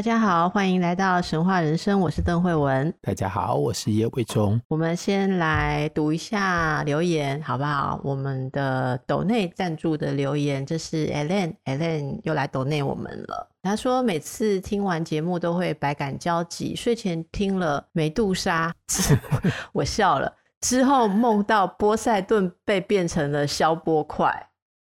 大家好，欢迎来到神话人生，我是邓惠文。大家好，我是叶伟忠。我们先来读一下留言，好不好？我们的抖内赞助的留言，这是 Ellen，Ellen 又来抖内我们了。他说每次听完节目都会百感交集，睡前听了美杜莎，我笑了。之后梦到波塞顿被变成了消波块。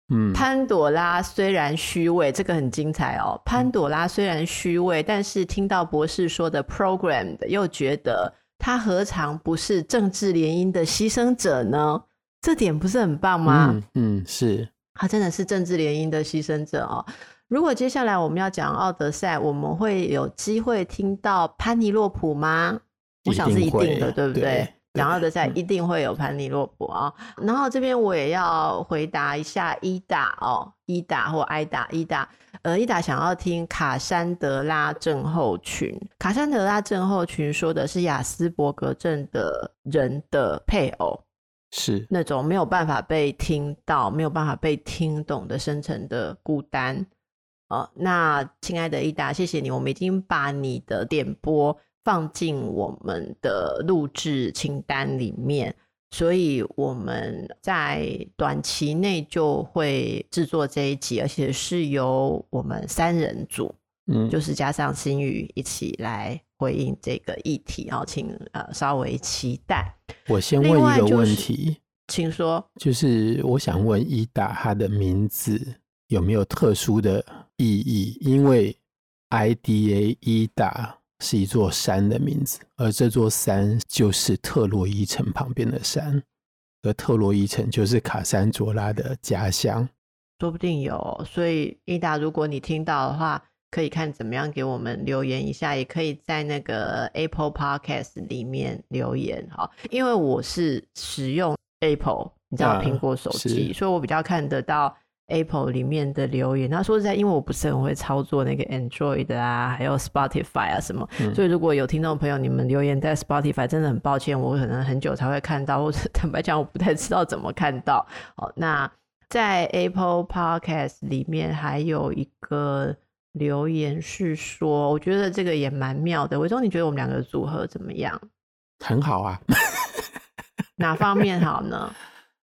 嗯，潘朵拉虽然虚伪，这个很精彩哦。潘朵拉虽然虚伪，但是听到博士说的 programmed，又觉得他何尝不是政治联姻的牺牲者呢？这点不是很棒吗？嗯，嗯，是，他真的是政治联姻的牺牲者哦。如果接下来我们要讲奥德赛，我们会有机会听到潘尼洛普吗？我想是一定的，对不对？对讲奥德赛一定会有潘尼洛普啊，然后这边我也要回答一下伊达哦，伊达或艾达，伊达，呃，伊达想要听卡珊德拉症候群。卡珊德拉症候群说的是雅斯伯格症的人的配偶，是那种没有办法被听到、没有办法被听懂的深层的孤单。哦，那亲爱的伊达，谢谢你，我们已经把你的点播。放进我们的录制清单里面，所以我们在短期内就会制作这一集，而且是由我们三人组，嗯，就是加上新宇一起来回应这个议题，然后请呃稍微期待。我先问一个问题，就是、请说，就是我想问伊达，他的名字有没有特殊的意义？因为 IDA 伊达。是一座山的名字，而这座山就是特洛伊城旁边的山，而特洛伊城就是卡珊卓拉的家乡。说不定有，所以伊达，如果你听到的话，可以看怎么样给我们留言一下，也可以在那个 Apple Podcast 里面留言哈。因为我是使用 Apple，你知道苹果手机，啊，所以我比较看得到。Apple 里面的留言，他说实在，因为我不是很会操作那个 Android 啊，还有 Spotify 啊什么，嗯、所以如果有听众朋友你们留言在 Spotify，真的很抱歉，我可能很久才会看到，或者 坦白讲，我不太知道怎么看到。哦，那在 Apple Podcast 里面还有一个留言是说，我觉得这个也蛮妙的。伟忠，你觉得我们两个组合怎么样？很好啊。哪方面好呢？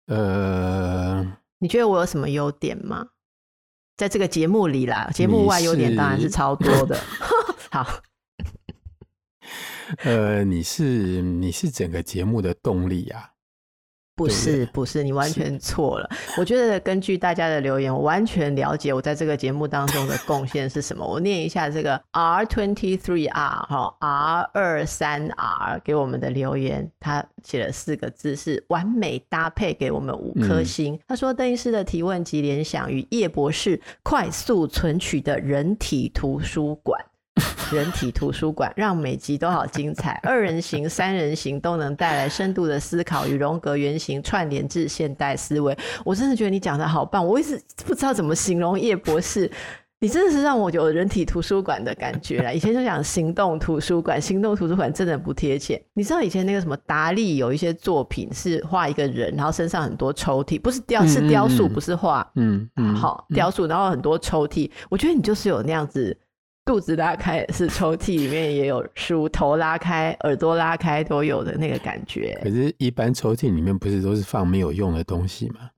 呃。你觉得我有什么优点吗？在这个节目里啦，节目外优点当然是超多的。好，呃，你是你是整个节目的动力啊。不是不是，你完全错了。我觉得根据大家的留言，我完全了解我在这个节目当中的贡献是什么。我念一下这个 R twenty three R 哈 R 二三 R 给我们的留言，他写了四个字是完美搭配，给我们五颗星。嗯、他说邓医师的提问及联想与叶博士快速存取的人体图书馆。人体图书馆让每集都好精彩，二人行、三人行都能带来深度的思考与荣格原型串联至现代思维。我真的觉得你讲的好棒，我一直不知道怎么形容叶博士，你真的是让我有人体图书馆的感觉了。以前就讲行动图书馆，行动图书馆真的不贴切。你知道以前那个什么达利有一些作品是画一个人，然后身上很多抽屉，不是雕是雕塑，不是画，嗯嗯，好雕塑，然后很多抽屉。我觉得你就是有那样子。肚子拉开是抽屉，里面也有书；头拉开、耳朵拉开都有的那个感觉。可是，一般抽屉里面不是都是放没有用的东西吗？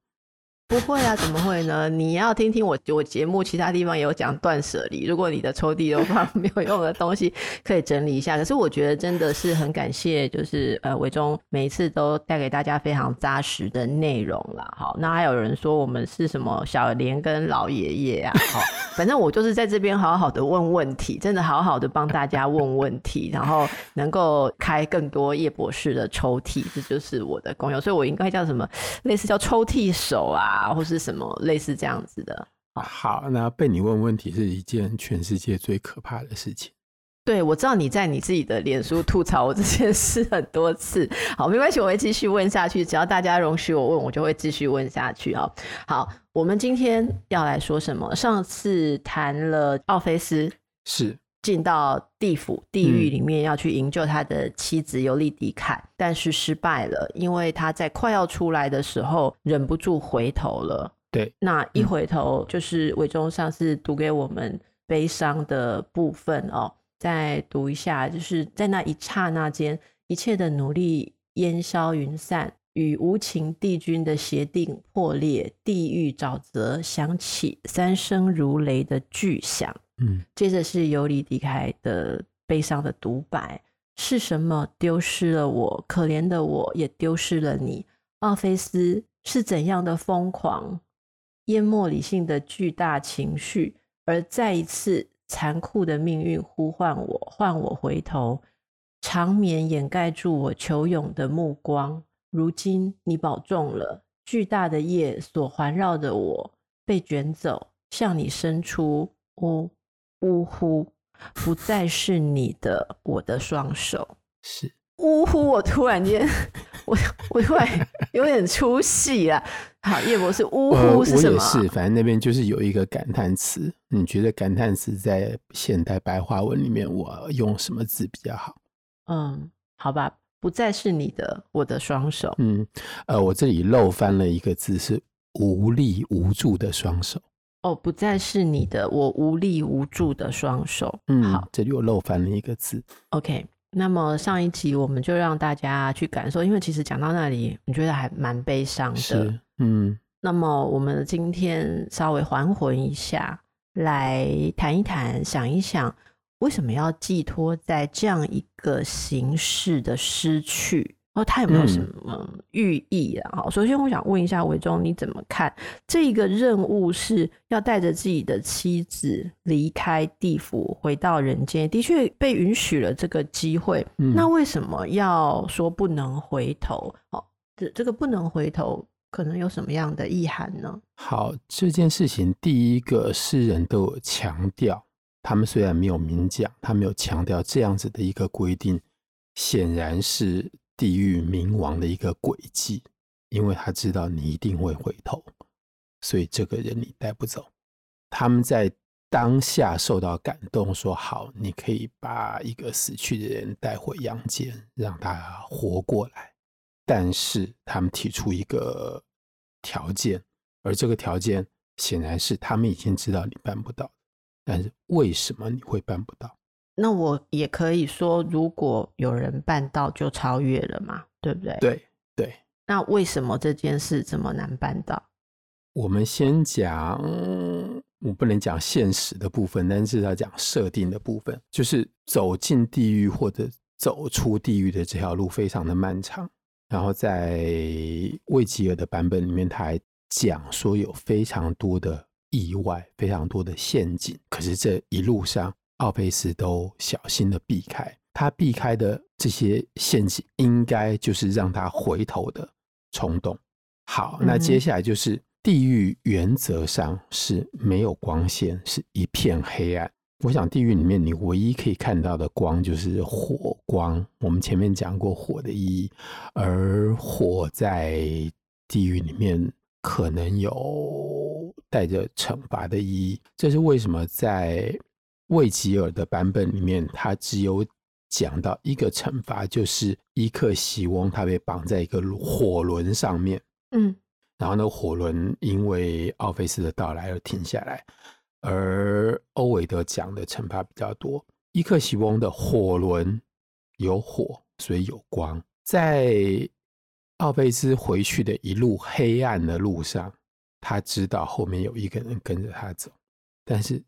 不会啊，怎么会呢？你要听听我我节目，其他地方也有讲断舍离。如果你的抽屉有放没有用的东西，可以整理一下。可是我觉得真的是很感谢，就是呃伟忠每一次都带给大家非常扎实的内容啦。好，那还有人说我们是什么小莲跟老爷爷啊？好，反正我就是在这边好好的问问题，真的好好的帮大家问问题，然后能够开更多叶博士的抽屉，这就是我的功用。所以我应该叫什么？类似叫抽屉手啊？啊，或是什么类似这样子的。好，那被你问问题是一件全世界最可怕的事情。对，我知道你在你自己的脸书吐槽我这件事很多次。好，没关系，我会继续问下去。只要大家容许我问，我就会继续问下去。啊，好，我们今天要来说什么？上次谈了奥菲斯是进到地府地狱里面要去营救他的妻子尤利迪凯，嗯，但是失败了，因为他在快要出来的时候忍不住回头了。对，那一回头就是韦忠上次读给我们悲伤的部分哦。再读一下，就是在那一刹那间，一切的努力烟消云散，与无情帝君的协定破裂，地狱沼泽响起三声如雷的巨响。接着是尤里迪凯的悲伤的独白：是什么丢失了我？可怜的我也丢失了你。奥菲斯是怎样的疯狂，淹没理性的巨大情绪，而再一次。残酷的命运呼唤我，唤我回头，长眠掩盖住我求勇的目光。如今你保重了，巨大的夜所环绕的我被卷走，向你伸出呜呼，不再是你的我的双手。是。呜呼！我突然间，我我突然有点出戏了。好，叶博士，呜呼是什么？呃、我也是，反正那边就是有一个感叹词。你觉得感叹词在现代白话文里面，我用什么字比较好？嗯，好吧，不再是你的，我的双手。嗯，呃，我这里漏翻了一个字，是无力无助的双手。哦，不再是你的，我无力无助的双手。嗯，好，这里我漏翻了一个字。OK。那么上一集我们就让大家去感受，因为其实讲到那里，你觉得还蛮悲伤的。是，嗯。那么我们今天稍微还魂一下，来谈一谈，想一想，为什么要寄托在这样一个形式的失去？哦，他有没有什么寓意啊？好、嗯，首先我想问一下伟忠，你怎么看这个任务是要带着自己的妻子离开地府，回到人间？的确被允许了这个机会、嗯，那为什么要说不能回头？哦，这这个不能回头，可能有什么样的意涵呢？好，这件事情第一个诗人都有强调，他们虽然没有明讲，他没有强调这样子的一个规定，显然是。地狱冥王的一个诡计，因为他知道你一定会回头，所以这个人你带不走。他们在当下受到感动，说好，你可以把一个死去的人带回阳间，让他活过来。但是他们提出一个条件，而这个条件显然是他们已经知道你办不到。但是为什么你会办不到？那我也可以说，如果有人办到，就超越了嘛，对不对？对对。那为什么这件事这么难办到？我们先讲，我不能讲现实的部分，但是要讲设定的部分，就是走进地狱或者走出地狱的这条路非常的漫长。然后在魏吉尔的版本里面，他还讲说有非常多的意外，非常多的陷阱。可是这一路上，奥菲斯都小心的避开，他避开的这些陷阱，应该就是让他回头的冲动。好，那接下来就是地狱，原则上是没有光线，是一片黑暗。我想地狱里面，你唯一可以看到的光就是火光。我们前面讲过火的意义，而火在地狱里面可能有带着惩罚的意义。这是为什么在魏吉尔的版本里面，他只有讲到一个惩罚，就是伊克西翁他被绑在一个火轮上面，嗯，然后呢火轮因为奥菲斯的到来而停下来，而欧维德讲的惩罚比较多。伊克西翁的火轮有火，所以有光，在奥菲斯回去的一路黑暗的路上，他知道后面有一个人跟着他走，但是。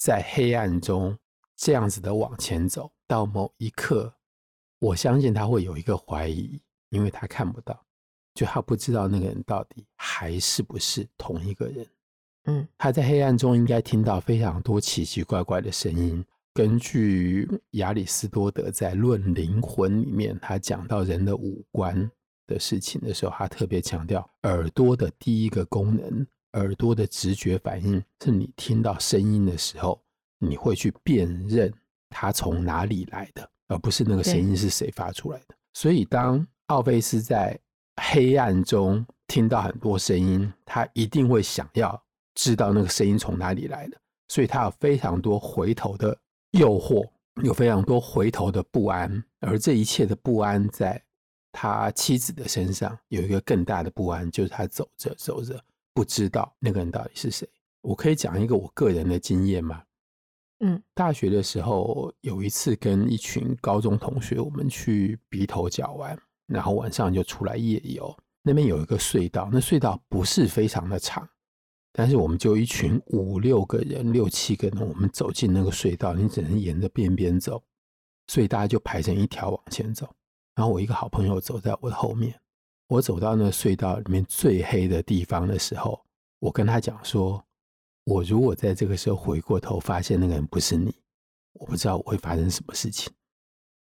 在黑暗中这样子的往前走，到某一刻，我相信他会有一个怀疑，因为他看不到，就他不知道那个人到底还是不是同一个人。嗯，他在黑暗中应该听到非常多奇奇怪怪的声音。根据亚里士多德在《论灵魂》里面，他讲到人的五官的事情的时候，他特别强调耳朵的第一个功能。耳朵的直觉反应是你听到声音的时候，你会去辨认它从哪里来的，而不是那个声音是谁发出来的。所以，当奥菲斯在黑暗中听到很多声音，他一定会想要知道那个声音从哪里来的。所以他有非常多回头的诱惑，有非常多回头的不安，而这一切的不安，在他妻子的身上有一个更大的不安，就是他走着走着，不知道那个人到底是谁。我可以讲一个我个人的经验吗？嗯，大学的时候有一次跟一群高中同学，我们去鼻头角玩，然后晚上就出来夜游。那边有一个隧道，那隧道不是非常的长。但是我们就一群五六个人、六七个人，我们走进那个隧道，你只能沿着边边走，所以大家就排成一条往前走。然后我一个好朋友走在我的后面，我走到那隧道里面最黑的地方的时候，我跟他讲说：“我如果在这个时候回过头发现那个人不是你，我不知道我会发生什么事情。”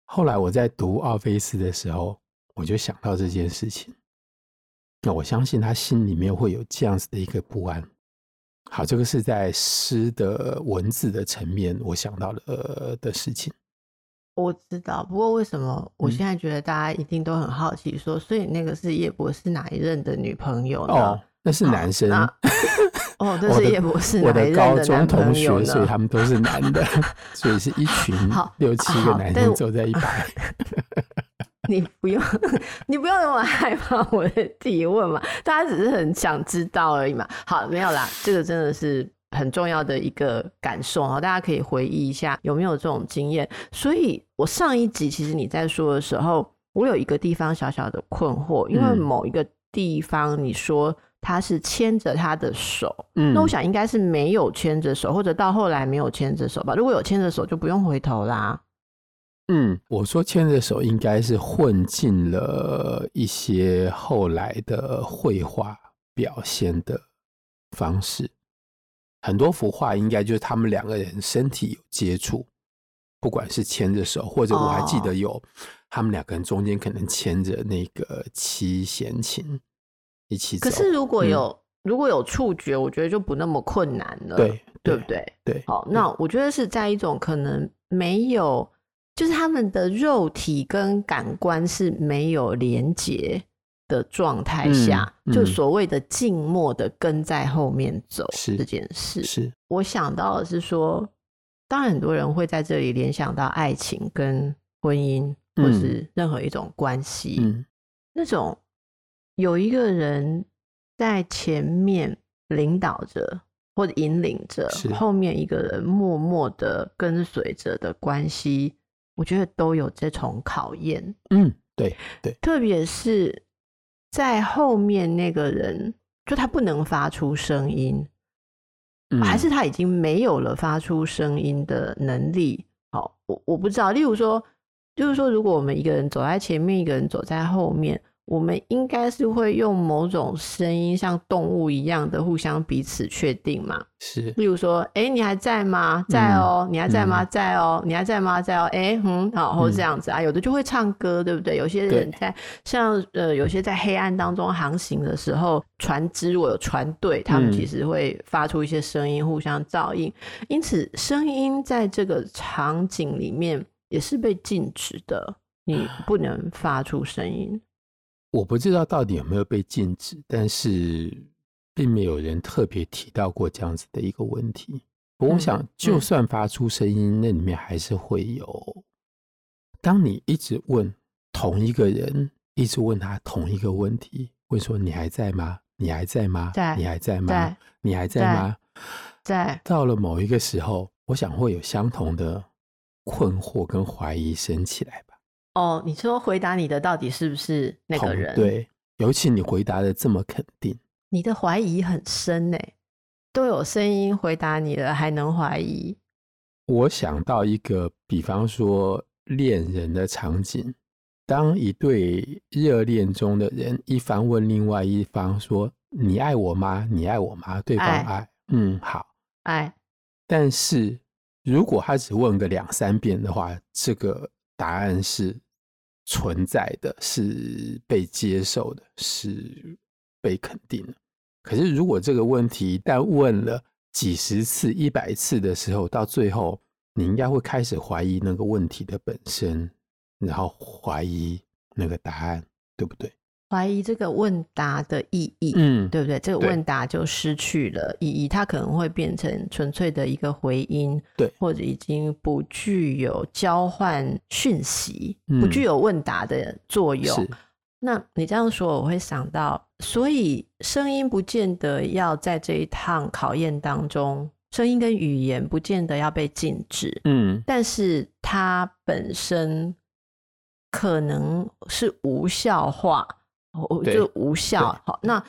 后来我在读奥菲斯的时候，我就想到这件事情。那我相信他心里面会有这样子的一个不安。好，这个是在诗的文字的层面，我想到了、呃、的事情。我知道，不过为什么我现在觉得大家一定都很好奇说，说、嗯、所以那个是叶博士哪一任的女朋友呢？哦，那是男生。哦，那是叶博士哪一任的我的高中同学，所以他们都是男的，所以是一群六七个男生走在一排。你不用，你不用那么害怕我的提问嘛？大家只是很想知道而已嘛。好，没有啦，这个真的是很重要的一个感受啊！大家可以回忆一下有没有这种经验。所以我上一集其实你在说的时候，我有一个地方小小的困惑，因为某一个地方你说他是牵着他的手，嗯，那我想应该是没有牵着手，或者到后来没有牵着手吧？如果有牵着手，就不用回头啦。嗯，我说牵着手应该是混进了一些后来的绘画表现的方式，很多幅画应该就是他们两个人身体有接触，不管是牵着手，或者我还记得有他们两个人中间可能牵着那个七弦琴一起走。可是如果有、嗯、如果有触觉，我觉得就不那么困难了，对对不对？对，好，那我觉得是在一种可能没有。就是他们的肉体跟感官是没有连接的状态下，嗯嗯、就所谓的静默的跟在后面走这件事。是，我想到的是说，当然很多人会在这里联想到爱情跟婚姻，或是任何一种关系，嗯、那种有一个人在前面领导着或者引领着，后面一个人默默的跟随着的关系。我觉得都有这种考验，嗯，对对，特别是在后面那个人，就他不能发出声音，嗯，还是他已经没有了发出声音的能力。好，我我不知道。例如说，就是说，如果我们一个人走在前面，一个人走在后面。我们应该是会用某种声音，像动物一样的互相彼此确定嘛？是。例如说，哎、欸，你还在吗？在哦、喔嗯。你还在吗？嗯、在哦、喔。你还在吗？在哦、喔。哎、欸，嗯，好，或这样子啊。有的就会唱歌，对不对？有些人在像呃，有些在黑暗当中航行的时候，船只如果有船队，他们其实会发出一些声音，互相照应。因此，声音在这个场景里面也是被禁止的，你不能发出声音。我不知道到底有没有被禁止，但是并没有人特别提到过这样子的一个问题。我想，就算发出声音，那里面还是会有。当你一直问同一个人，一直问他同一个问题，问说：“你还在吗？你还在吗？在？你还在吗？你还在吗？”在。到了某一个时候，我想会有相同的困惑跟怀疑升起来。哦，你说回答你的到底是不是那个人？对，尤其你回答的这么肯定，你的怀疑很深呢。都有声音回答你了，还能怀疑？我想到一个，比方说恋人的场景，当一对热恋中的人，一方问另外一方说：“你爱我吗？你爱我吗？”对方爱，爱嗯，好，爱。但是如果他只问个两三遍的话，这个答案是。存在的是被接受的，是被肯定的。可是，如果这个问题一旦问了几十次、一百次的时候，到最后你应该会开始怀疑那个问题的本身，然后怀疑那个答案，对不对？怀疑这个问答的意义，嗯，对不对？这个问答就失去了意义，它可能会变成纯粹的一个回音，对，或者已经不具有交换讯息，不具有问答的作用。嗯，那你这样说，我会想到，所以声音不见得要在这一趟考验当中，声音跟语言不见得要被禁止，嗯，但是它本身可能是无效化。我就无效。好，那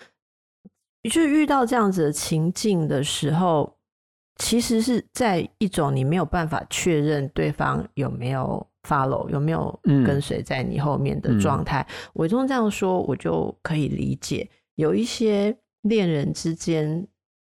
就遇到这样子的情境的时候，其实是在一种你没有办法确认对方有没有 follow，有没有跟随在你后面的状态。伟忠、嗯嗯、这样说，我就可以理解。有一些恋人之间，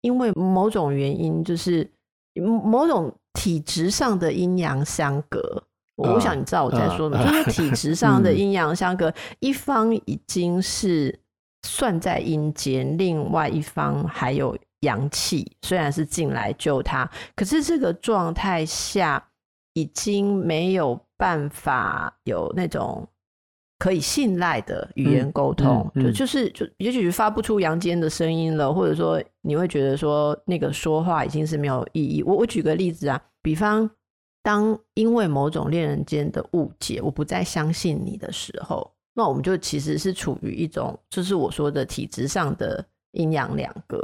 因为某种原因，就是某种体质上的阴阳相隔。我想你知道我在说什么，啊、就是体质上的阴阳相隔，嗯、一方已经是算在阴间，另外一方还有阳气，虽然是进来救他，可是这个状态下已经没有办法有那种可以信赖的语言沟通，嗯嗯嗯、就就是就也许发不出阳间的声音了，或者说你会觉得说那个说话已经是没有意义。我我举个例子啊，比方。当因为某种恋人间的误解，我不再相信你的时候，那我们就其实是处于一种，就是我说的体质上的阴阳两隔。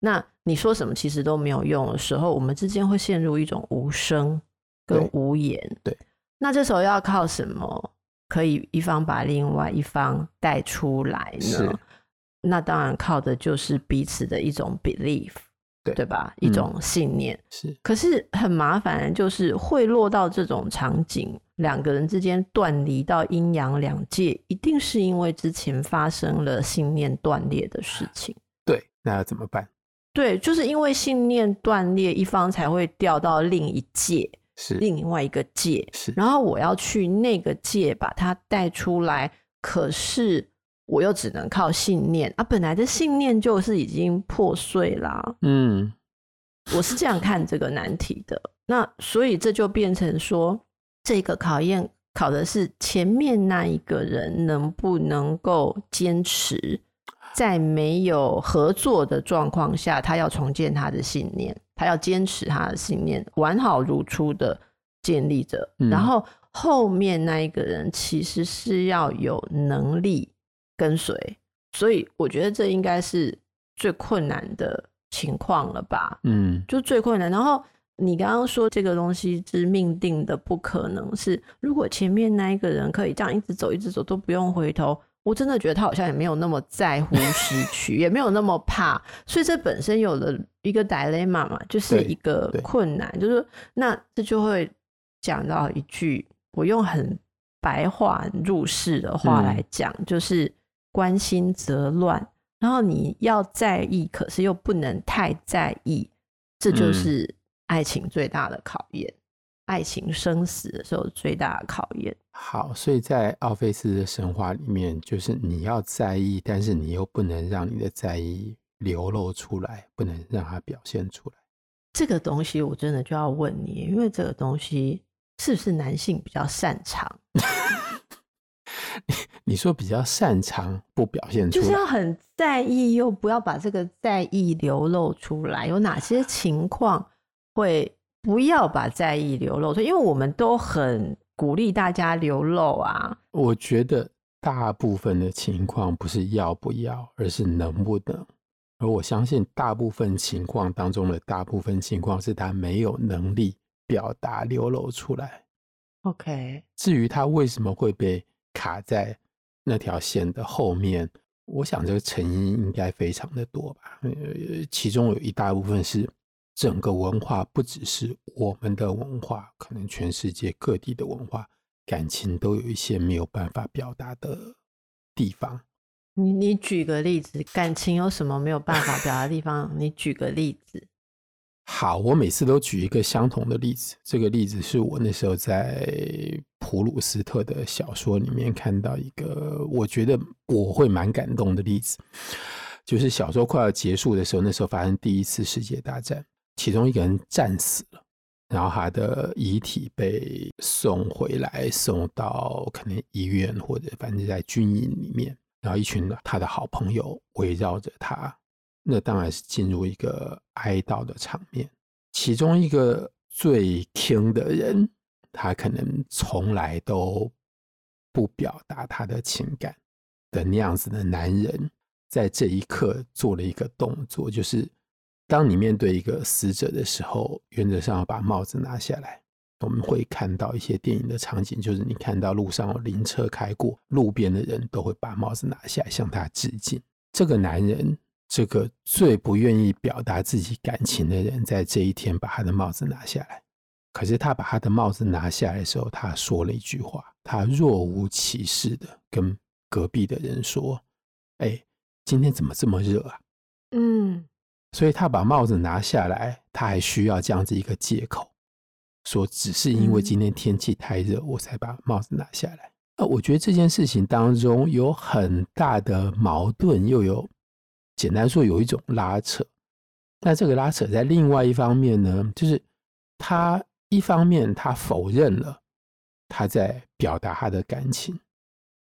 那你说什么其实都没有用的时候，我们之间会陷入一种无声跟无言。对，对，那这时候要靠什么可以一方把另外一方带出来呢？那当然靠的就是彼此的一种 belief。对，对吧？一种信念、嗯、是，可是很麻烦，就是会落到这种场景，两个人之间断离到阴阳两界，一定是因为之前发生了信念断裂的事情。对，那要怎么办？对，就是因为信念断裂，一方才会掉到另一界，是另外一个界，是。然后我要去那个界把它带出来，可是。我又只能靠信念啊！本来的信念就是已经破碎啦。嗯，我是这样看这个难题的。那所以这就变成说，这个考验考的是前面那一个人能不能够坚持，在没有合作的状况下，他要重建他的信念，他要坚持他的信念，完好如初的建立着。嗯，然后后面那一个人其实是要有能力。跟随，所以我觉得这应该是最困难的情况了吧？嗯，就最困难。然后你刚刚说这个东西是命定的，不可能是。如果前面那一个人可以这样一直走，一直走都不用回头，我真的觉得他好像也没有那么在乎失 去，也没有那么怕。所以这本身有了一个 dilemma 嘛，就是一个困难，就是那这就会讲到一句，我用很白话入世的话来讲，嗯、就是。关心则乱，然后你要在意，可是又不能太在意，这就是爱情最大的考验。嗯、爱情生死的时候最大的考验。好，所以在奥菲斯的神话里面，就是你要在意，但是你又不能让你的在意流露出来，不能让它表现出来。这个东西我真的就要问你，因为这个东西是不是男性比较擅长？你说比较擅长不表现出来，就是要很在意，又不要把这个在意流露出来。有哪些情况会不要把在意流露出来？因为我们都很鼓励大家流露啊。我觉得大部分的情况不是要不要，而是能不能。而我相信大部分情况当中的大部分情况是他没有能力表达流露出来。OK，至于他为什么会被卡在。那条线的后面，我想这个成因应该非常的多吧。呃，其中有一大部分是整个文化，不只是我们的文化，可能全世界各地的文化，感情都有一些没有办法表达的地方。你你举个例子，感情有什么没有办法表达的地方？你举个例子。好，我每次都举一个相同的例子。这个例子是我那时候在普鲁斯特的小说里面看到一个，我觉得我会蛮感动的例子，就是小说快要结束的时候，那时候发生第一次世界大战，其中一个人战死了，然后他的遗体被送回来，送到可能医院或者反正在军营里面，然后一群他的好朋友围绕着他，那当然是进入一个哀悼的场面。其中一个最听的人，他可能从来都不表达他的情感的那样子的男人，在这一刻做了一个动作，就是。当你面对一个死者的时候，原则上要把帽子拿下来。我们会看到一些电影的场景，就是你看到路上有灵车开过，路边的人都会把帽子拿下来向他致敬。这个男人，这个最不愿意表达自己感情的人，在这一天把他的帽子拿下来。可是他把他的帽子拿下来的时候，他说了一句话，他若无其事的跟隔壁的人说：“哎，今天怎么这么热啊？”嗯。所以他把帽子拿下来，他还需要这样子一个借口，说只是因为今天天气太热，我才把帽子拿下来。那我觉得这件事情当中有很大的矛盾，又有简单说有一种拉扯。那这个拉扯在另外一方面呢，就是他一方面他否认了他在表达他的感情，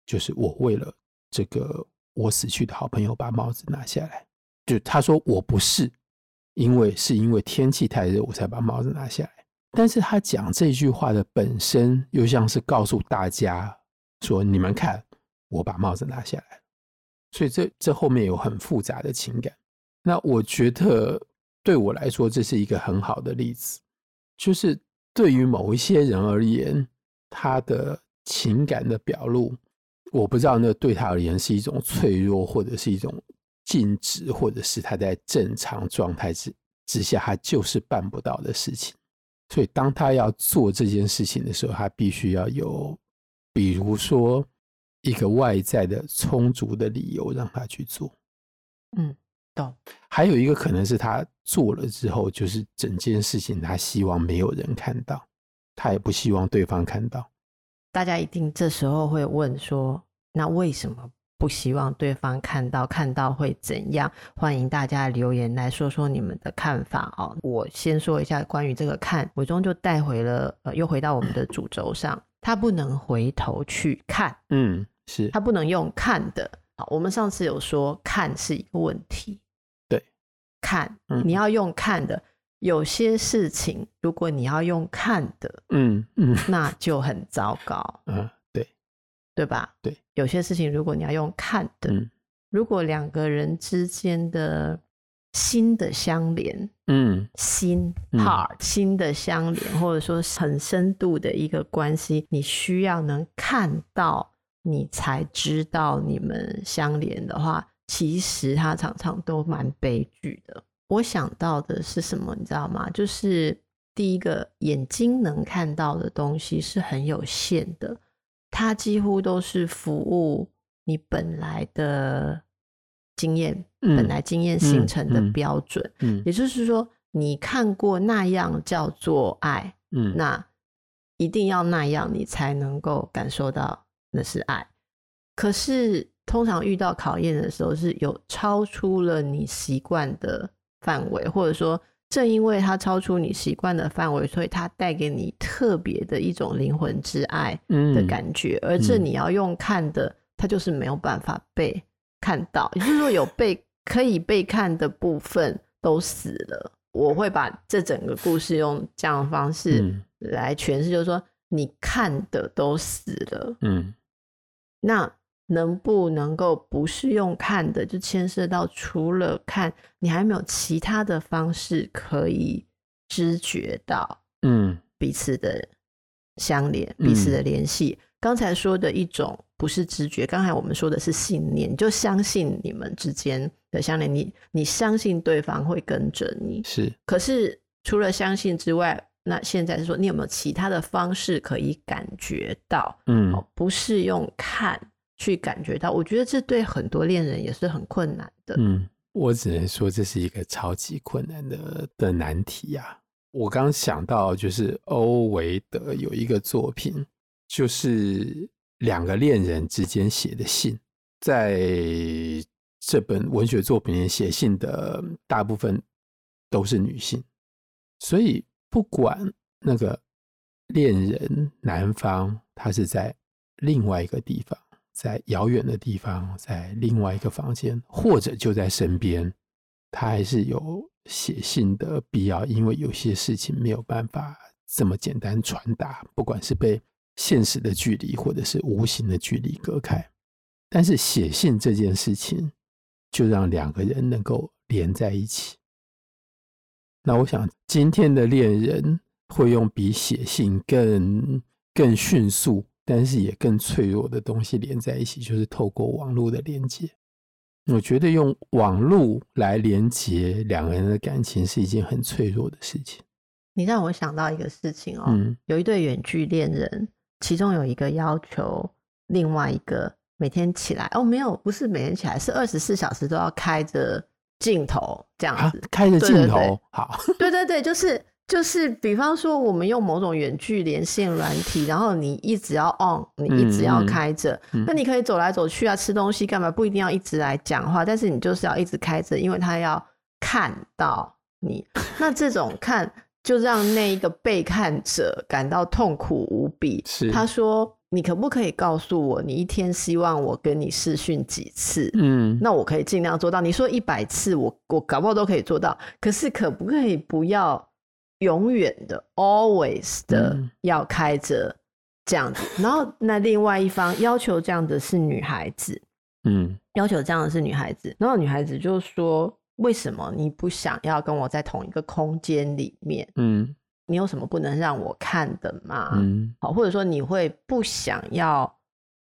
就是我为了这个我死去的好朋友把帽子拿下来。就他说我不是，因为是因为天气太热，我才把帽子拿下来。但是他讲这句话的本身，又像是告诉大家说：你们看，我把帽子拿下来。所以这这后面有很复杂的情感。那我觉得对我来说，这是一个很好的例子，就是对于某一些人而言，他的情感的表露，我不知道那对他而言是一种脆弱，或者是一种。禁止，或者是他在正常状态之之下，他就是办不到的事情。所以，当他要做这件事情的时候，他必须要有，比如说一个外在的充足的理由让他去做。嗯，懂。还有一个可能是他做了之后，就是整件事情他希望没有人看到，他也不希望对方看到。大家一定这时候会问说：那为什么？不希望对方看到，看到会怎样？欢迎大家留言来说说你们的看法哦。我先说一下关于这个看，伟忠就带回了，呃，又回到我们的主轴上，他不能回头去看，嗯，是。他不能用看的。好，我们上次有说看是一个问题，对，看，你要用看的，有些事情如果你要用看的，嗯嗯，那就很糟糕，嗯。对吧？对，有些事情如果你要用看的，嗯、如果两个人之间的心的相连，嗯，心 heart、嗯、心的相连，或者说很深度的一个关系，你需要能看到，你才知道你们相连的话，其实它常常都蛮悲剧的。我想到的是什么，你知道吗？就是第一个，眼睛能看到的东西是很有限的。它几乎都是服务你本来的经验，嗯、本来经验形成的标准。也就是说，你看过那样叫做爱，嗯，那一定要那样，你才能够感受到那是爱。可是，通常遇到考验的时候，是有超出了你习惯的范围，或者说。正因为它超出你习惯的范围，所以它带给你特别的一种灵魂之爱的感觉。嗯、而这你要用看的，它就是没有办法被看到。也就是说，有被 可以被看的部分都死了。我会把这整个故事用这样的方式来诠释，就是说，你看的都死了。嗯，那。能不能够不是用看的，就牵涉到除了看，你还没有其他的方式可以知觉到，嗯，彼此的相连，彼此的联系。刚才说的一种不是直觉，刚才我们说的是信念，就相信你们之间的相连，你你相信对方会跟着你，是。可是除了相信之外，那现在是说你有没有其他的方式可以感觉到？嗯，不是用看。去感觉到，我觉得这对很多恋人也是很困难的。嗯，我只能说这是一个超级困难的的难题呀、啊。我刚想到，就是欧维德有一个作品，就是两个恋人之间写的信。在这本文学作品里写信的大部分都是女性，所以不管那个恋人男方他是在另外一个地方，在遥远的地方，在另外一个房间，或者就在身边，他还是有写信的必要，因为有些事情没有办法这么简单传达，不管是被现实的距离或者是无形的距离隔开。但是写信这件事情，就让两个人能够连在一起。那我想，今天的恋人会用比写信更更迅速，但是也更脆弱的东西连在一起，就是透过网络的连接。我觉得用网络来连接两个人的感情是一件很脆弱的事情。你让我想到一个事情哦，嗯、有一对远距恋人，其中有一个要求另外一个。每天起来哦，没有，不是每天起来，是二十四小时都要开着镜头这样子，啊、开着镜头，好，对对对，就是就是，比方说我们用某种远距连线软体，然后你一直要 on，你一直要开着，嗯。嗯、那你可以走来走去啊，吃东西干嘛，不一定要一直来讲话，但是你就是要一直开着，因为他要看到你，那这种看就让那一个被看者感到痛苦无比，是他说。你可不可以告诉我，你一天希望我跟你视讯几次？嗯，那我可以尽量做到。你说一百次，我我搞不好都可以做到。可是可不可以不要永远的 always 的要开着这样子？嗯、然后那另外一方要求这样的是女孩子，嗯，要求这样的是女孩子。然后女孩子就说：为什么你不想要跟我在同一个空间里面？嗯。你有什么不能让我看的吗？嗯，好，或者说你会不想要，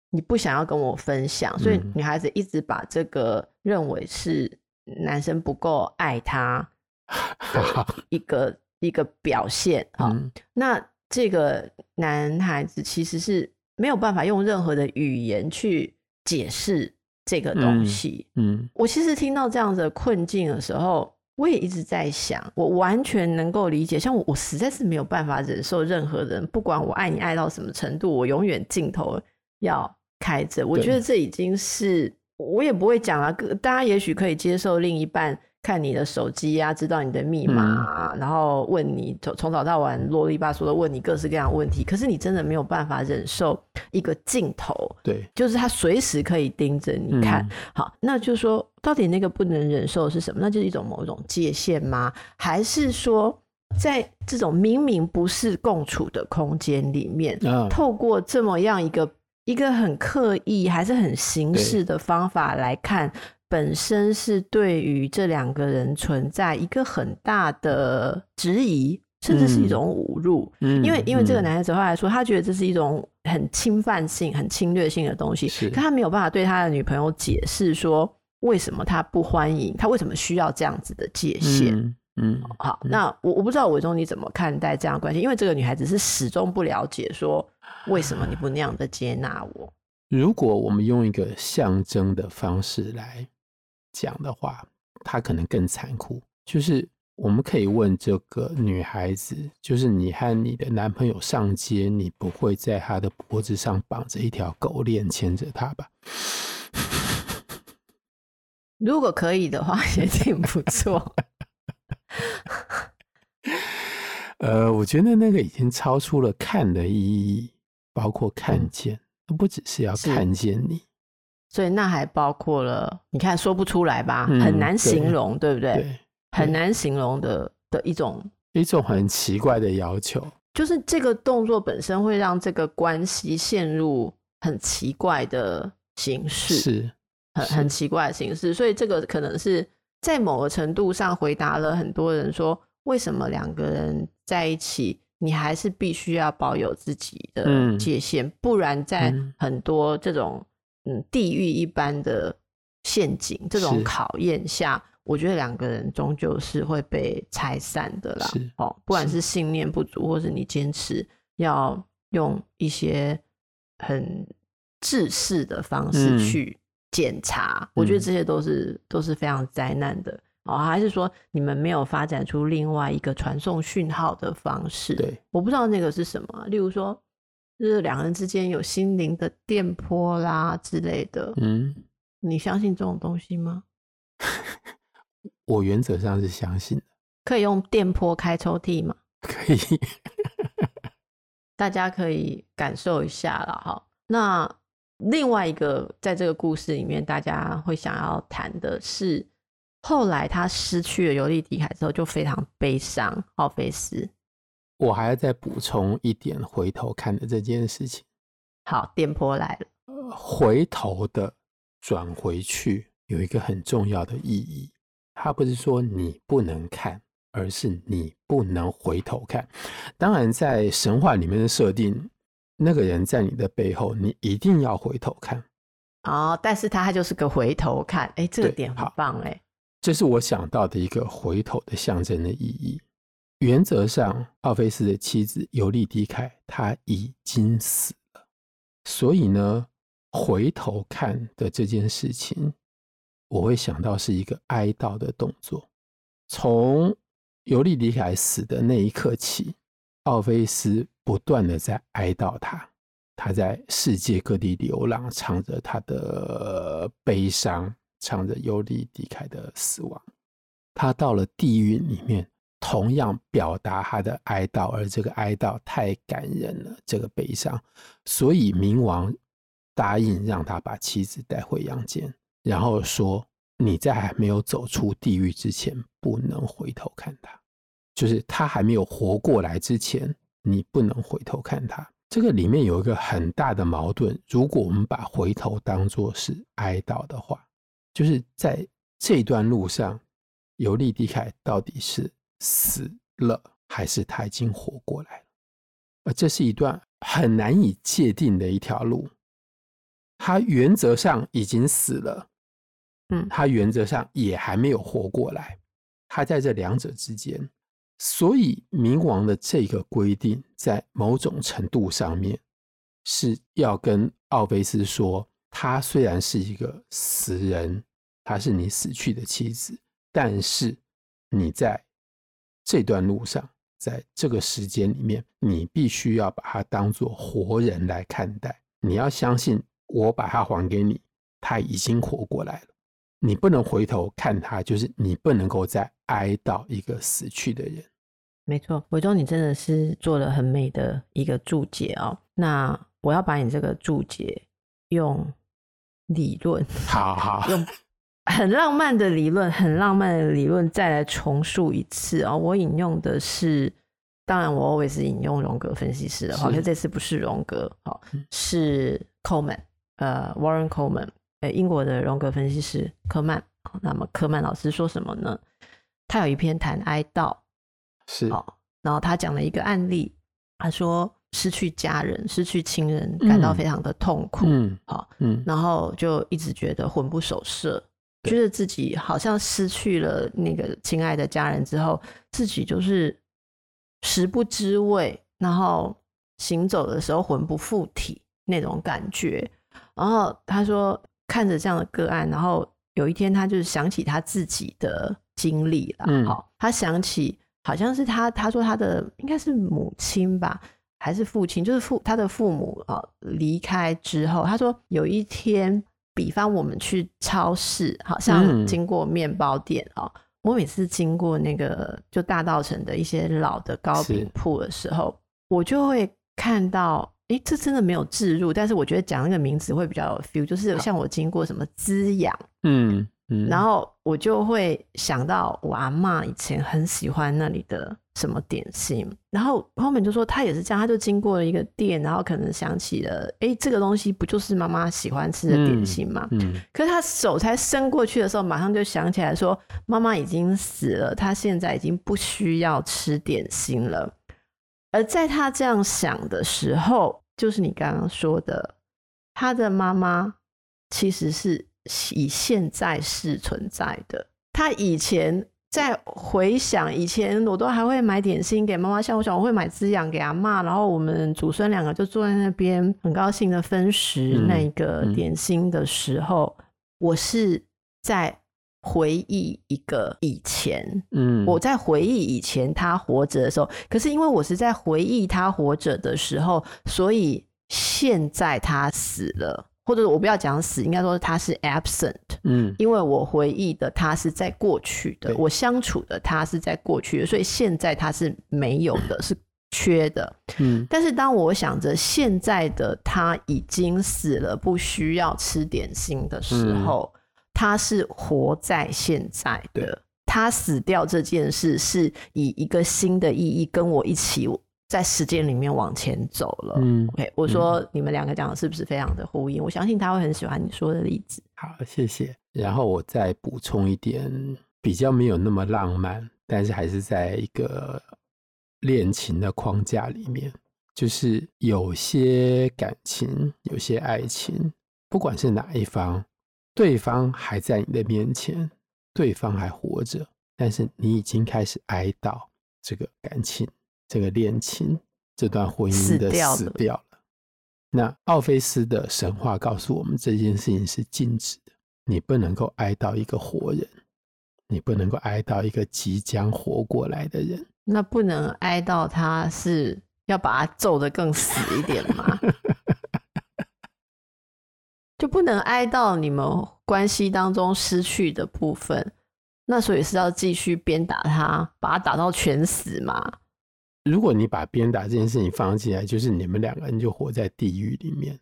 你不想要跟我分享，所以女孩子一直把这个认为是男生不够爱她 的一个一个表现。好，那这个男孩子其实是没有办法用任何的语言去解释这个东西。嗯，我其实听到这样子的困境的时候。我也一直在想，我完全能够理解。像我，我实在是没有办法忍受任何人，不管我爱你爱到什么程度，我永远镜头要开着。我觉得这已经是，我也不会讲了。大家也许可以接受另一半。看你的手机呀、啊，知道你的密码、啊，嗯、然后问你从从早到晚啰里吧嗦的问你各式各样的问题。可是你真的没有办法忍受一个镜头，对，就是他随时可以盯着你看。嗯、好，那就是说，到底那个不能忍受的是什么？那就是一种某种界限吗？还是说，在这种明明不是共处的空间里面，嗯、透过这么样一个一个很刻意还是很形式的方法来看？本身是对于这两个人存在一个很大的质疑，甚至是一种侮辱。嗯，因为因为这个男孩子后来说，他觉得这是一种很侵犯性、很侵略性的东西，是可他没有办法对他的女朋友解释说为什么他不欢迎，他为什么需要这样子的界限。嗯，嗯好，那我我不知道伟忠你怎么看待这样的关系？因为这个女孩子是始终不了解说为什么你不那样的接纳我。如果我们用一个象征的方式来。讲的话，他可能更残酷。就是我们可以问这个女孩子，就是你和你的男朋友上街，你不会在他的脖子上绑着一条狗链牵着他吧？如果可以的话，也挺不错。呃，我觉得那个已经超出了看的意义，包括看见，嗯、不只是要看见你。所以那还包括了，你看说不出来吧，嗯、很难形容，对，对不对？对，很难形容的的一种一种很奇怪的要求，就是这个动作本身会让这个关系陷入很奇怪的形式，是很很奇怪的形式。所以这个可能是在某个程度上回答了很多人说，为什么两个人在一起，你还是必须要保有自己的界限，嗯、不然在很多这种。嗯，地狱一般的陷阱，这种考验下，我觉得两个人终究是会被拆散的啦。哦，不管是信念不足，或是你坚持要用一些很制式的方式去检查，嗯、我觉得这些都是、嗯、都是非常灾难的哦。还是说你们没有发展出另外一个传送讯号的方式？对，我不知道那个是什么，例如说。就是两人之间有心灵的电波啦之类的，嗯，你相信这种东西吗？我原则上是相信的。可以用电波开抽屉吗？可以。大家可以感受一下了哈。那另外一个，在这个故事里面，大家会想要谈的是，后来他失去了尤利迪凯之后，就非常悲伤。奥菲斯，我还要再补充一点，回头看的这件事情。好，电波来了。回头的转回去有一个很重要的意义，它不是说你不能看，而是你不能回头看。当然，在神话里面的设定。那个人在你的背后，你一定要回头看。哦，但是他他就是个回头看，哎，这个点很棒哎。这是我想到的一个回头的象征的意义。原则上，奥菲斯的妻子尤利迪凯她已经死了，所以呢，回头看的这件事情，我会想到是一个哀悼的动作。从尤利迪凯死的那一刻起。奥菲斯不断的在哀悼他，他在世界各地流浪，唱着他的悲伤，唱着尤利迪凯的死亡。他到了地狱里面，同样表达他的哀悼，而这个哀悼太感人了，这个悲伤，所以冥王答应让他把妻子带回阳间，然后说：“你在还没有走出地狱之前，不能回头看他。”就是他还没有活过来之前，你不能回头看他。这个里面有一个很大的矛盾。如果我们把回头当作是哀悼的话，就是在这段路上，尤利迪凯到底是死了，还是他已经活过来了？而这是一段很难以界定的一条路。他原则上已经死了，嗯，他原则上也还没有活过来。他在这两者之间。所以，冥王的这个规定，在某种程度上面，是要跟奥菲斯说，他虽然是一个死人，他是你死去的妻子，但是你在这段路上，在这个时间里面，你必须要把它当做活人来看待。你要相信，我把它还给你，他已经活过来了。你不能回头看他，就是你不能够再哀悼一个死去的人。没错，伟忠，你真的是做了很美的一个注解哦。那我要把你这个注解用理论，好好，用很浪漫的理论，很浪漫的理论再来重述一次哦。我引用的是，当然我 always 引用荣格分析师的话，可是这次不是荣格，哦，是 Coleman，呃，Warren Coleman，呃，英国的荣格分析师科曼。那么科曼老师说什么呢？他有一篇谈哀悼。是，然后他讲了一个案例，他说失去家人、失去亲人，感到非常的痛苦，嗯，好，嗯，然后就一直觉得魂不守舍，觉得自己好像失去了那个亲爱的家人之后，自己就是食不知味，然后行走的时候魂不附体那种感觉。然后他说看着这样的个案，然后有一天他就是想起他自己的经历了，好，他想起。好像是他，他说他的应该是母亲吧，还是父亲？就是父他的父母啊离开之后，他说有一天，比方我们去超市，好像经过面包店啊，嗯、我每次经过那个就大稻城的一些老的糕饼铺的时候，我就会看到，哎、欸，这真的没有置入，但是我觉得讲那个名字会比较有 feel，就是像我经过什么滋养，嗯。然后我就会想到我阿妈以前很喜欢那里的什么点心，然后后面就说他也是这样，他就经过了一个店，然后可能想起了，哎，这个东西不就是妈妈喜欢吃的点心吗？嗯，嗯，可是他手才伸过去的时候，马上就想起来说，妈妈已经死了，他现在已经不需要吃点心了。而在他这样想的时候，就是你刚刚说的，他的妈妈其实是。以现在是存在的。他以前在回想以前，我都还会买点心给妈妈，像我想我会买滋养给阿妈，然后我们祖孙两个就坐在那边很高兴的分食那个点心的时候，嗯嗯、我是在回忆一个以前，嗯，我在回忆以前他活着的时候，可是因为我是在回忆他活着的时候，所以现在他死了。或者我不要讲死，应该说他是 absent，嗯，因为我回忆的他是在过去的，我相处的他是在过去的，所以现在他是没有的，是缺的。嗯，但是当我想着现在的他已经死了，不需要吃点心的时候，嗯、他是活在现在的。他死掉这件事是以一个新的意义跟我一起在时间里面往前走了。嗯，OK，我说你们两个讲的是不是非常的呼应？我相信他会很喜欢你说的例子。好，谢谢。然后我再补充一点，比较没有那么浪漫，但是还是在一个恋情的框架里面，就是有些感情，有些爱情，不管是哪一方，对方还在你的面前。对方还活着，但是你已经开始哀悼这个感情、这个恋情、这段婚姻的死掉了。那奥菲斯的神话告诉我们，这件事情是禁止的。你不能够哀悼一个活人，你不能够哀悼一个即将活过来的人。那不能哀悼他，是要把他揍得更死一点吗？就不能哀悼你们关系当中失去的部分，那所以是要继续鞭打他，把他打到全死吗？如果你把鞭打这件事情放进来，就是你们两个人就活在地狱里面，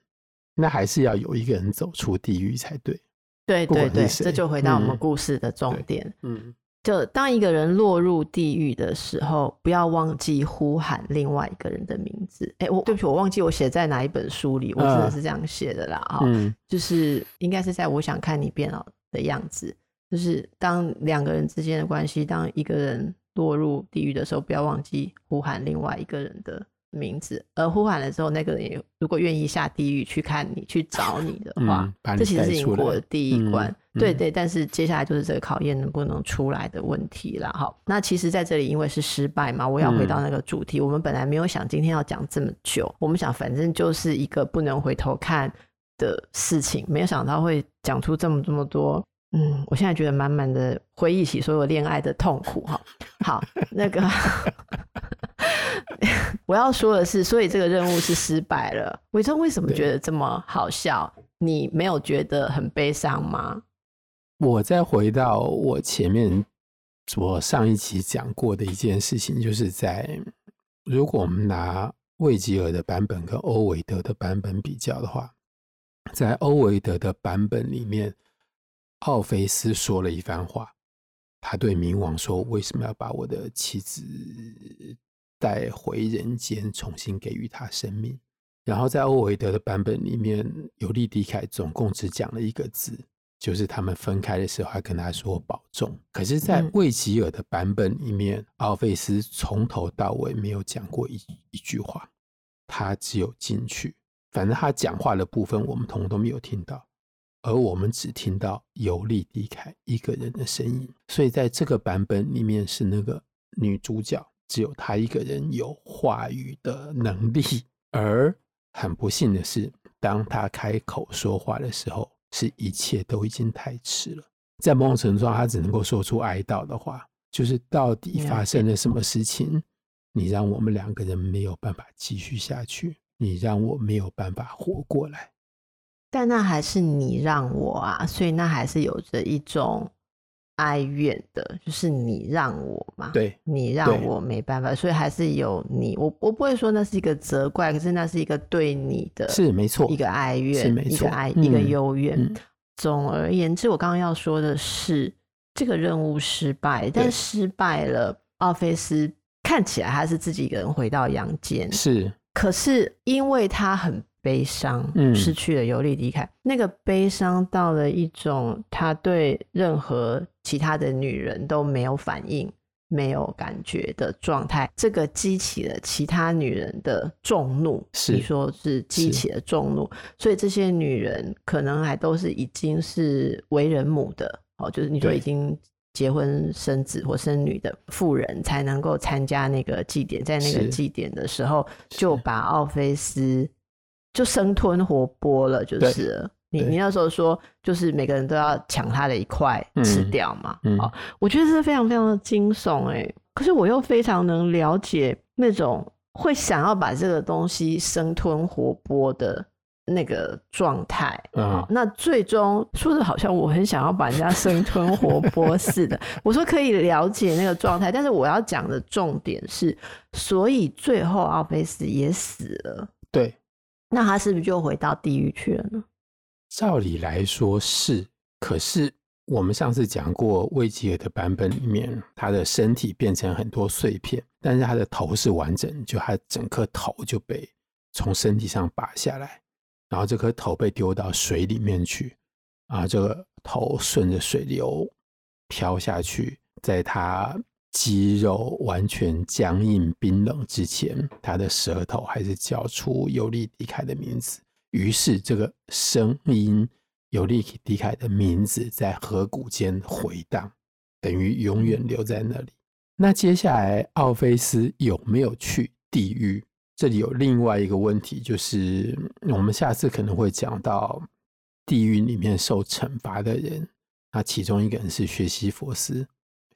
那还是要有一个人走出地狱才对。对对对，这就回到我们故事的重点。嗯。嗯就当一个人落入地狱的时候，不要忘记呼喊另外一个人的名字。哎、欸，我对不起，我忘记我写在哪一本书里，我真的是这样写的啦。哈、嗯，就是应该是在我想看你变老的样子。就是当两个人之间的关系，当一个人落入地狱的时候，不要忘记呼喊另外一个人的名字，而呼喊了之后，那个人也如果愿意下地狱去看你、去找你的 话，嗯、这其实是已经过了第一关。对对，但是接下来就是这个考验能不能出来的问题了。好，那其实在这里因为是失败嘛，我要回到那个主题。嗯、我们本来没有想今天要讲这么久，我们想反正就是一个不能回头看的事情，没有想到会讲出这么这么多。嗯，我现在觉得满满的回忆起所有恋爱的痛苦哈。好，那个。我要说的是，所以这个任务是失败了。伟忠为什么觉得这么好笑？你没有觉得很悲伤吗？我再回到我前面我上一期讲过的一件事情，就是在如果我们拿魏吉尔的版本跟欧维德的版本比较的话，在欧维德的版本里面，奥菲斯说了一番话，他对冥王说：“为什么要把我的妻子？”带回人间，重新给予他生命。然后在欧维德的版本里面，尤利迪凯总共只讲了一个字，就是他们分开的时候还跟他说保重。可是，在魏吉尔的版本里面，奥菲斯从头到尾没有讲过一一句话，他只有进去，反正他讲话的部分我们通通都没有听到，而我们只听到尤利迪凯一个人的声音。所以在这个版本里面，是那个女主角。只有她一个人有话语的能力，而很不幸的是，当她开口说话的时候，是一切都已经太迟了。在某种程度上，她只能够说出哀悼的话，就是到底发生了什么事情？你让我们两个人没有办法继续下去，你让我没有办法活过来。但那还是你让我啊，所以那还是有着一种。哀怨的，就是你让我嘛，对，你让我没办法，所以还是有你。我我不会说那是一个责怪，可是那是一个对你的，是没错，一个哀怨，是没错，一个哀，一个幽怨。嗯、总而言之，我刚刚要说的是，这个任务失败，但失败了。奥菲斯看起来他是自己一个人回到阳间，是，可是因为他很。悲伤，失去了尤利迪凯，嗯、那个悲伤到了一种他对任何其他的女人都没有反应、没有感觉的状态。这个激起了其他女人的众怒，是。你说是激起了众怒，所以这些女人可能还都是已经是为人母的哦，就是你说已经结婚生子或生女的妇人才能够参加那个祭典，在那个祭典的时候就把奥菲斯。就生吞活剥了，就是了你你那时候说，就是每个人都要抢他的一块吃掉嘛。嗯，嗯我觉得是非常非常的惊悚哎，可是我又非常能了解那种会想要把这个东西生吞活剥的那个状态。嗯，那最终说的好像我很想要把人家生吞活剥似的。我说可以了解那个状态，但是我要讲的重点是，所以最后奥菲斯也死了。对，那他是不是就回到地狱去了呢？照理来说是，可是我们上次讲过魏吉尔的版本里面，他的身体变成很多碎片，但是他的头是完整，就他整颗头就被从身体上拔下来，然后这颗头被丢到水里面去，啊，这个头顺着水流飘下去，在他肌肉完全僵硬冰冷之前，他的舌头还是叫出尤利迪凯的名字。于是，这个声音尤利迪凯的名字在河谷间回荡，等于永远留在那里。那接下来，奥菲斯有没有去地狱？这里有另外一个问题，就是我们下次可能会讲到地狱里面受惩罚的人。那其中一个人是薛西佛斯，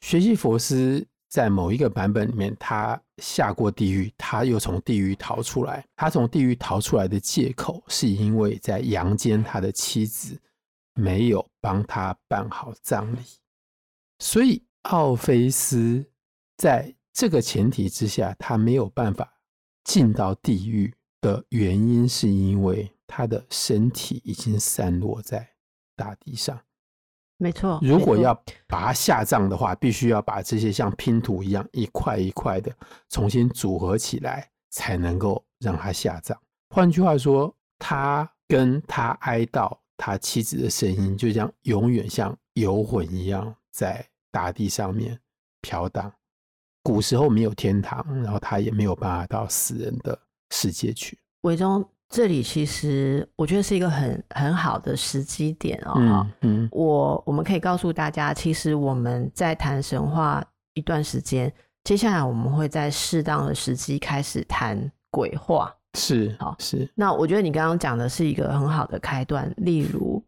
学西佛斯。在某一个版本里面，他下过地狱，他又从地狱逃出来。他从地狱逃出来的借口，是因为在阳间他的妻子没有帮他办好葬礼。所以奥菲斯在这个前提之下，他没有办法进到地狱的原因，是因为他的身体已经散落在大地上。没错，如果要把它下葬的话，必须要把这些像拼图一样一块一块的重新组合起来，才能够让他下葬。换句话说，他跟他哀悼他妻子的声音，就像永远像游魂一样在大地上面飘荡。古时候没有天堂，然后他也没有办法到死人的世界去。伟忠。这里其实我觉得是一个很很好的时机点哦。嗯，嗯，我我们可以告诉大家，其实我们在谈神话一段时间，接下来我们会在适当的时机开始谈鬼话。是，好，是。那我觉得你刚刚讲的是一个很好的开端。例如，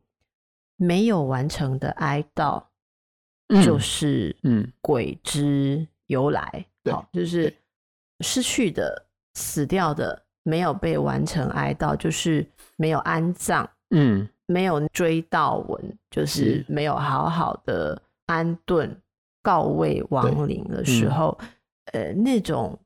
没有完成的哀悼，就是嗯，鬼之由来。好，就是失去的、死掉的。没有被完成哀悼，就是没有安葬，嗯，没有追悼文，就是没有好好的安顿告慰亡灵的时候，嗯、呃，那种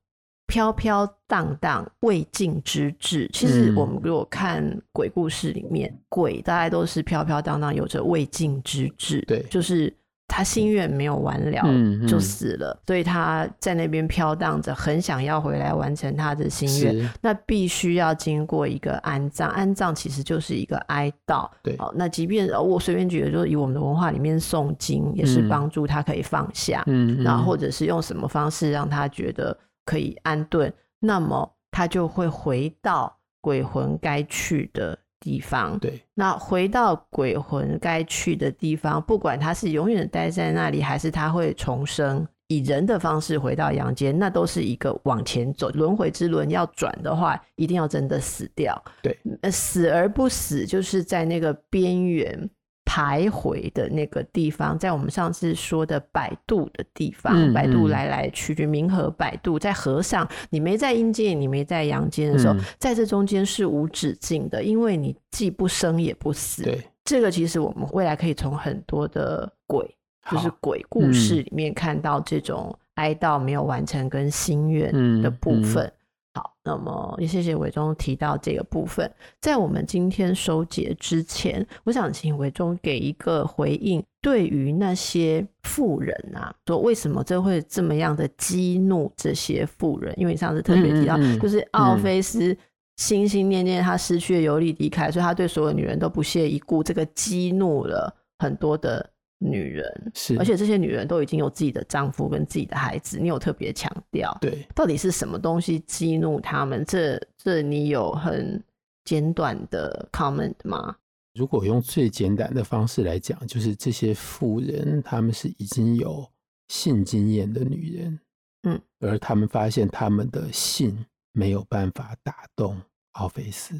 飘飘荡荡未尽之志。其实我们如果看鬼故事里面，嗯、鬼大概都是飘飘荡荡，有着未尽之志，对，就是。他心愿没有完了，就死了，嗯嗯、所以他在那边飘荡着，很想要回来完成他的心愿。那必须要经过一个安葬，安葬其实就是一个哀悼。对，好，那即便我随便举个，就是以我们的文化里面诵经，也是帮助他可以放下。嗯，然后或者是用什么方式让他觉得可以安顿，那么他就会回到鬼魂该去的地方，对，那回到鬼魂该去的地方，不管他是永远待在那里，还是他会重生，以人的方式回到阳间，那都是一个往前走。轮回之轮要转的话，一定要真的死掉。对，死而不死，就是在那个边缘。徘徊的那个地方，在我们上次说的摆渡的地方，嗯嗯、摆渡来来去去，冥河摆渡，在河上，你没在阴间，你没在阳间的时候，在这中间是无止境的，因为你既不生也不死。对，这个其实我们未来可以从很多的鬼，就是鬼故事里面看到这种哀悼没有完成跟心愿的部分。好，那么也谢谢伟忠提到这个部分。在我们今天收结之前，我想请伟忠给一个回应。对于那些富人啊，说为什么这会这么样的激怒这些富人？因为你上次特别提到，嗯嗯、就是奥菲斯心心念念他失去了尤利迪凯，所以他对所有女人都不屑一顾，这个激怒了很多的。女人是，而且这些女人都已经有自己的丈夫跟自己的孩子，你有特别强调，对，到底是什么东西激怒他们？这这你有很简短的 comment 吗？如果用最简单的方式来讲，就是这些妇人，她们是已经有性经验的女人，嗯，而他们发现他们的性没有办法打动奥菲斯。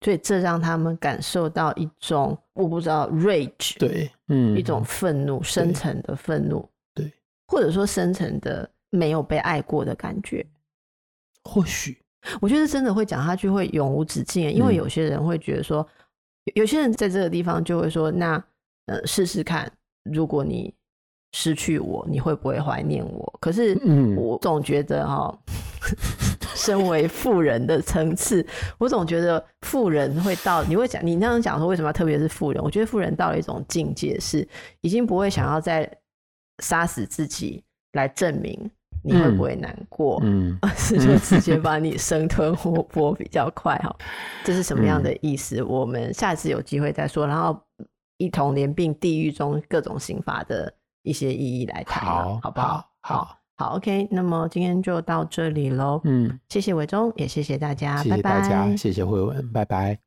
所以这让他们感受到一种我不知道 rage，对，嗯，一种愤怒，深层的愤怒，对，或者说深层的没有被爱过的感觉。或许。我觉得真的会讲下去会永无止境，因为有些人会觉得说，嗯、有些人在这个地方就会说，那呃试试看，如果你失去我，你会不会怀念我？可是我总觉得哈、身为富人的层次，我总觉得富人会到，你会讲你那样讲说，为什么要特别是富人？我觉得富人到了一种境界，是已经不会想要再杀死自己来证明。你会不会难过？嗯，而 是就直接把你生吞活剥比较快哈。这是什么样的意思？嗯、我们下次有机会再说，然后一同连并地狱中各种刑罚的一些意义来谈，好，好不好？好，好，好，OK。那么今天就到这里喽。嗯，谢谢伟忠，也谢谢大家，谢谢大家，拜拜谢谢慧文，拜拜。